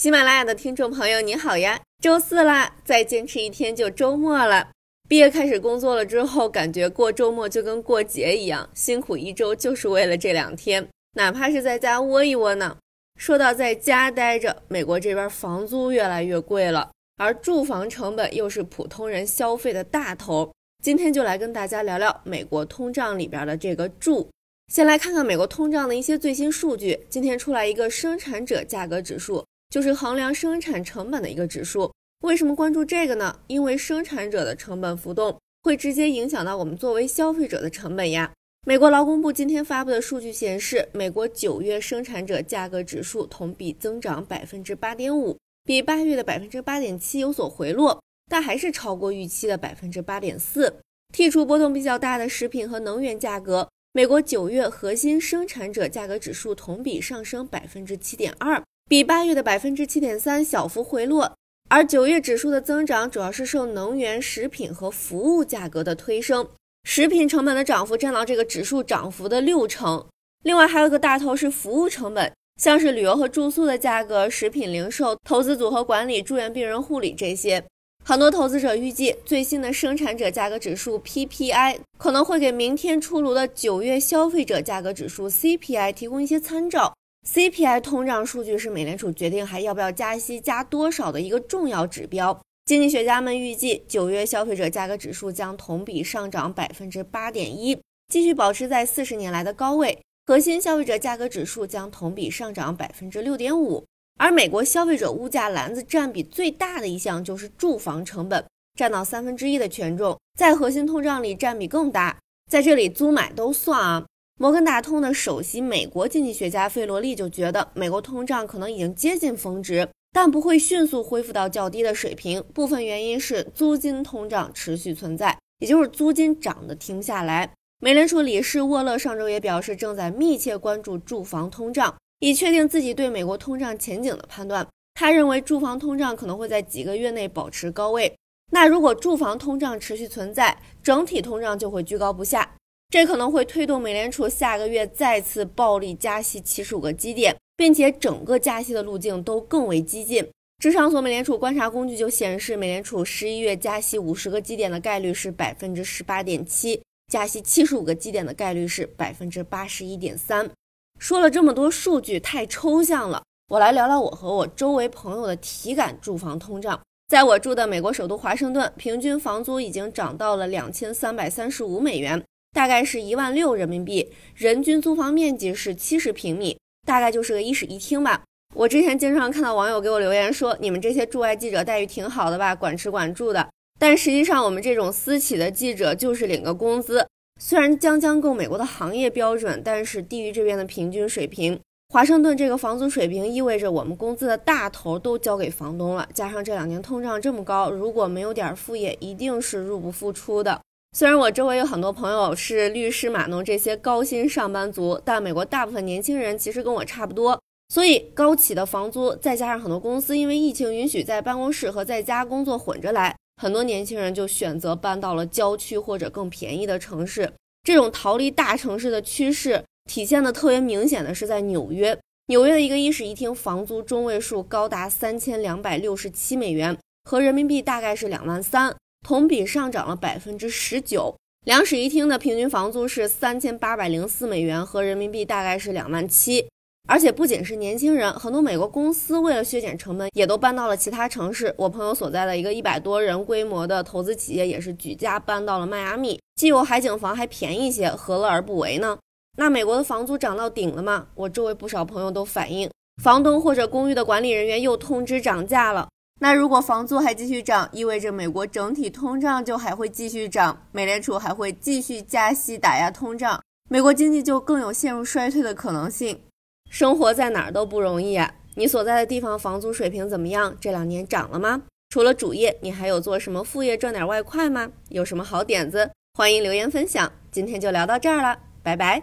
喜马拉雅的听众朋友，你好呀！周四啦，再坚持一天就周末了。毕业开始工作了之后，感觉过周末就跟过节一样，辛苦一周就是为了这两天，哪怕是在家窝一窝呢。说到在家待着，美国这边房租越来越贵了，而住房成本又是普通人消费的大头。今天就来跟大家聊聊美国通胀里边的这个住。先来看看美国通胀的一些最新数据，今天出来一个生产者价格指数。就是衡量生产成本的一个指数。为什么关注这个呢？因为生产者的成本浮动会直接影响到我们作为消费者的成本呀。美国劳工部今天发布的数据显示，美国九月生产者价格指数同比增长百分之八点五，比八月的百分之八点七有所回落，但还是超过预期的百分之八点四。剔除波动比较大的食品和能源价格，美国九月核心生产者价格指数同比上升百分之七点二。比八月的百分之七点三小幅回落，而九月指数的增长主要是受能源、食品和服务价格的推升，食品成本的涨幅占到这个指数涨幅的六成。另外还有一个大头是服务成本，像是旅游和住宿的价格、食品零售、投资组合管理、住院病人护理这些。很多投资者预计，最新的生产者价格指数 PPI 可能会给明天出炉的九月消费者价格指数 CPI 提供一些参照。CPI 通胀数据是美联储决定还要不要加息、加多少的一个重要指标。经济学家们预计，九月消费者价格指数将同比上涨百分之八点一，继续保持在四十年来的高位。核心消费者价格指数将同比上涨百分之六点五。而美国消费者物价篮子占比最大的一项就是住房成本，占到三分之一的权重，在核心通胀里占比更大。在这里，租买都算啊。摩根大通的首席美国经济学家费罗利就觉得，美国通胀可能已经接近峰值，但不会迅速恢复到较低的水平。部分原因是租金通胀持续存在，也就是租金涨得停不下来。美联储理事沃勒上周也表示，正在密切关注住房通胀，以确定自己对美国通胀前景的判断。他认为，住房通胀可能会在几个月内保持高位。那如果住房通胀持续存在，整体通胀就会居高不下。这可能会推动美联储下个月再次暴力加息七十五个基点，并且整个加息的路径都更为激进。智商所美联储观察工具就显示，美联储十一月加息五十个基点的概率是百分之十八点七，加息七十五个基点的概率是百分之八十一点三。说了这么多数据，太抽象了，我来聊聊我和我周围朋友的体感住房通胀。在我住的美国首都华盛顿，平均房租已经涨到了两千三百三十五美元。大概是一万六人民币，人均租房面积是七十平米，大概就是个一室一厅吧。我之前经常看到网友给我留言说，你们这些驻外记者待遇挺好的吧，管吃管住的。但实际上，我们这种私企的记者就是领个工资，虽然将将够美国的行业标准，但是低于这边的平均水平。华盛顿这个房租水平意味着我们工资的大头都交给房东了，加上这两年通胀这么高，如果没有点副业，一定是入不敷出的。虽然我周围有很多朋友是律师、码农这些高薪上班族，但美国大部分年轻人其实跟我差不多。所以高企的房租，再加上很多公司因为疫情允许在办公室和在家工作混着来，很多年轻人就选择搬到了郊区或者更便宜的城市。这种逃离大城市的趋势体现的特别明显的是在纽约，纽约的一个一室一厅房租中位数高达三千两百六十七美元，合人民币大概是两万三。同比上涨了百分之十九，两室一厅的平均房租是三千八百零四美元，合人民币大概是两万七。而且不仅是年轻人，很多美国公司为了削减成本，也都搬到了其他城市。我朋友所在的一个一百多人规模的投资企业，也是举家搬到了迈阿密，既有海景房，还便宜些，何乐而不为呢？那美国的房租涨到顶了吗？我周围不少朋友都反映，房东或者公寓的管理人员又通知涨价了。那如果房租还继续涨，意味着美国整体通胀就还会继续涨，美联储还会继续加息打压通胀，美国经济就更有陷入衰退的可能性。生活在哪儿都不容易啊！你所在的地方房租水平怎么样？这两年涨了吗？除了主业，你还有做什么副业赚点外快吗？有什么好点子？欢迎留言分享。今天就聊到这儿了，拜拜。